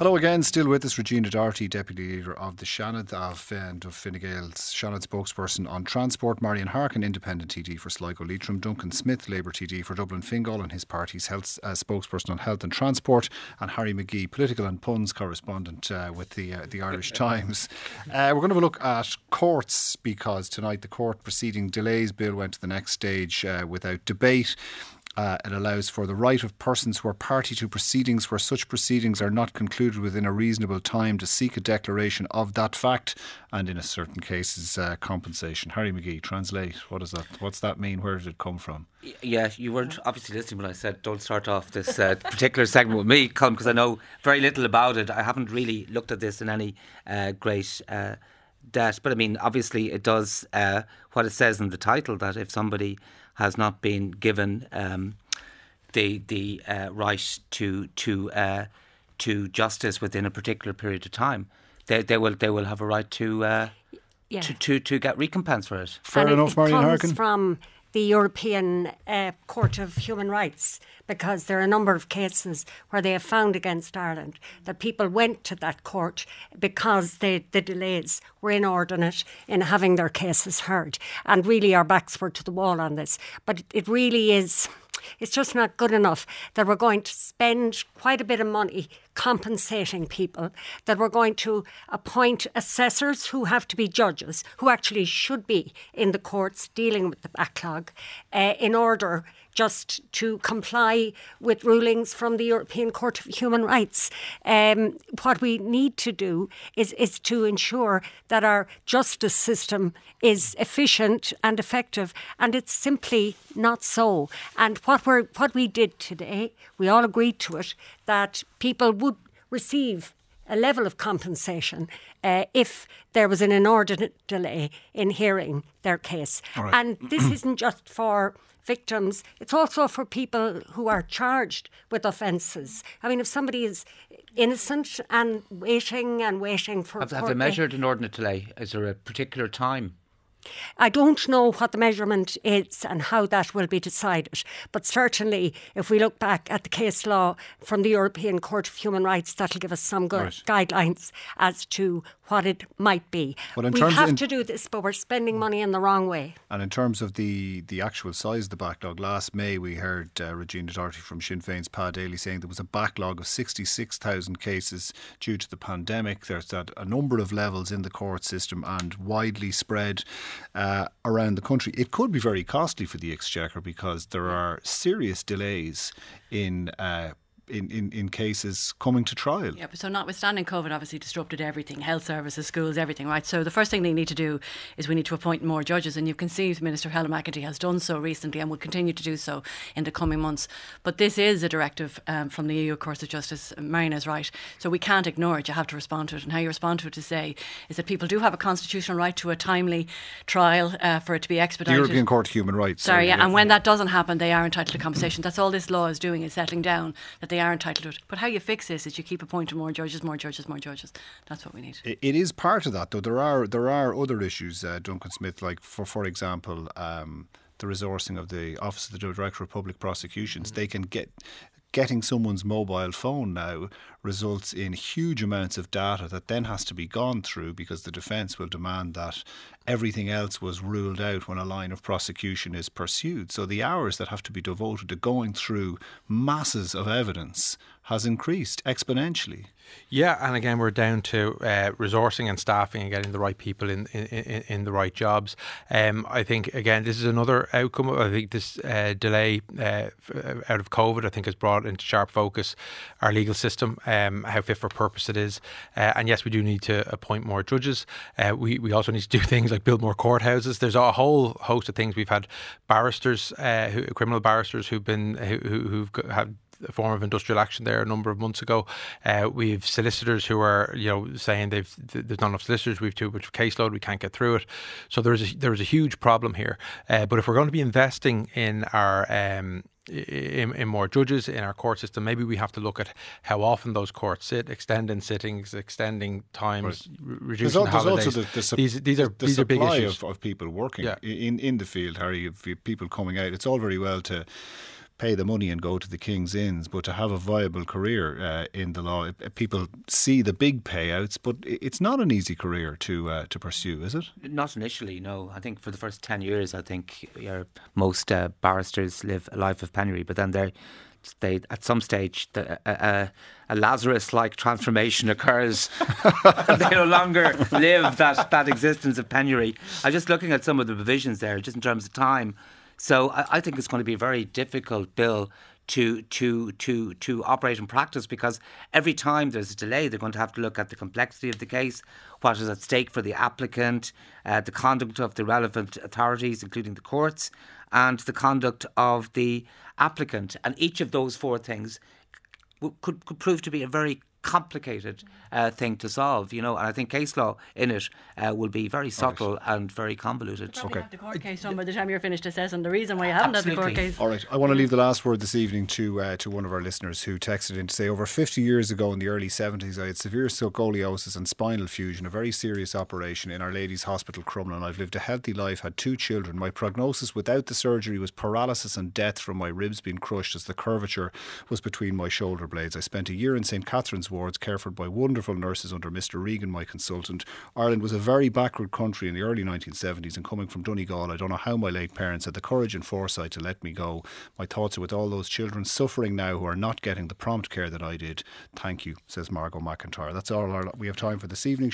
Hello again, still with us, Regina Doherty, Deputy Leader of the Seanad of, and of Fine Gael's Seanad spokesperson on transport, Marian Harkin, Independent TD for Sligo Leitrim, Duncan Smith, Labour TD for Dublin Fingal and his party's health uh, spokesperson on health and transport, and Harry McGee, Political and Puns correspondent uh, with the, uh, the Irish Times. Uh, we're going to have a look at courts because tonight the court proceeding delays bill went to the next stage uh, without debate. Uh, it allows for the right of persons who are party to proceedings where such proceedings are not concluded within a reasonable time to seek a declaration of that fact and, in a certain cases, uh, compensation. Harry McGee, translate. What does that? What's that mean? Where did it come from? Yeah, you weren't obviously listening when I said don't start off this uh, particular segment with me, Colm, because I know very little about it. I haven't really looked at this in any uh, great depth, but I mean, obviously, it does uh, what it says in the title that if somebody has not been given um, the the uh, right to to uh, to justice within a particular period of time, they they will they will have a right to uh, yeah. to, to to get recompense for it. Fair and enough, it, Marian Harkin. From the European uh, Court of Human Rights because there are a number of cases where they have found against Ireland that people went to that court because they, the delays were inordinate in having their cases heard. And really, our backs were to the wall on this. But it really is it's just not good enough that we're going to spend quite a bit of money compensating people, that we're going to appoint assessors who have to be judges, who actually should be in the courts dealing with the backlog, uh, in order just to comply with rulings from the European Court of Human Rights. Um, what we need to do is, is to ensure that our justice system is efficient and effective, and it's simply not so. And what we what we did today, we all agreed to it that people would receive a level of compensation uh, if there was an inordinate delay in hearing their case. Right. And this isn't just for victims, it's also for people who are charged with offences. I mean, if somebody is innocent and waiting and waiting for. Have, have they measured inordinate delay? Is there a particular time? I don't know what the measurement is and how that will be decided, but certainly if we look back at the case law from the European Court of Human Rights, that'll give us some good right. guidelines as to what it might be. But we have to do this, but we're spending money in the wrong way. And in terms of the, the actual size of the backlog, last May we heard uh, Regina Doherty from Sinn Féin's Pa Daly saying there was a backlog of 66,000 cases due to the pandemic. There's at a number of levels in the court system and widely spread uh, around the country. It could be very costly for the Exchequer because there are serious delays in uh, in, in, in cases coming to trial. Yeah, but so notwithstanding COVID obviously disrupted everything, health services, schools, everything, right? So the first thing they need to do is we need to appoint more judges, and you can see Minister Helen McEntee has done so recently and will continue to do so in the coming months. But this is a directive um, from the EU Court of Justice. Marian is right. So we can't ignore it. You have to respond to it. And how you respond to it to say is that people do have a constitutional right to a timely trial uh, for it to be expedited. The European Court of Human Rights. Sorry, yeah. And when that doesn't happen, they are entitled to compensation. That's all this law is doing, is settling down that they are entitled to it. But how you fix this is you keep appointing more judges, more judges, more judges. That's what we need. it is part of that, though. There are there are other issues, uh, Duncan Smith, like for for example. Um, the resourcing of the Office of the Director of Public Prosecutions. Mm-hmm. They can get getting someone's mobile phone now results in huge amounts of data that then has to be gone through because the defence will demand that everything else was ruled out when a line of prosecution is pursued. So the hours that have to be devoted to going through masses of evidence has increased exponentially. Yeah, and again, we're down to uh, resourcing and staffing and getting the right people in in, in, the right jobs. Um, I think again, this is another outcome. I think this uh, delay uh, out of COVID, I think, has brought into sharp focus our legal system, um, how fit for purpose it is. Uh, and yes, we do need to appoint more judges. Uh, we we also need to do things like build more courthouses. There's a whole host of things. We've had barristers, uh, who, criminal barristers, who've been who, who've had a form of industrial action there a number of months ago. Uh, we've solicitors who are you know saying they've there's not enough solicitors. We've too much caseload. We can't get through it. So there's a, there's a huge problem here. Uh, but if we're going to be investing in our um, in, in, more judges in our court system, maybe we have to look at how often those courts sit, extending sittings, extending times, right. reducing there's, holidays. also the, the su- these, these are the these are big issues of, of people working yeah. in in the field. Harry, people coming out. It's all very well to pay the money and go to the King's Inns, but to have a viable career uh, in the law. People see the big payouts, but it's not an easy career to uh, to pursue, is it? Not initially, no. I think for the first 10 years, I think most uh, barristers live a life of penury, but then they they at some stage the, a, a Lazarus-like transformation occurs. they no longer live that that existence of penury. I'm just looking at some of the provisions there, just in terms of time. So I, I think it's going to be a very difficult bill to to to to operate in practice because every time there's a delay, they're going to have to look at the complexity of the case, what is at stake for the applicant, uh, the conduct of the relevant authorities, including the courts, and the conduct of the applicant. And each of those four things could, could prove to be a very complicated uh, thing to solve, you know. And I think case law in it uh, will be very subtle right. and very convoluted. okay. Have the court case on by the time you're finished assessing the reason why you haven't Absolutely. had the court case. All right. I want to leave the last word this evening to uh, to one of our listeners who texted in to say over 50 years ago in the early 70s I had severe scoliosis and spinal fusion, a very serious operation in Our Lady's Hospital Crumlin. I've lived a healthy life, had two children. My prognosis without the surgery was paralysis and death from my ribs being crushed as the curvature was between my shoulder blades. I spent a year in St Catherine's wards cared by wonderful nurses under Mr. Regan, my consultant. Ireland was a very backward country in the early 1970s, and coming from Donegal, I don't know how my late parents had the courage and foresight to let me go. My thoughts are with all those children suffering now who are not getting the prompt care that I did. Thank you, says Margot McIntyre. That's all we have time for this evening.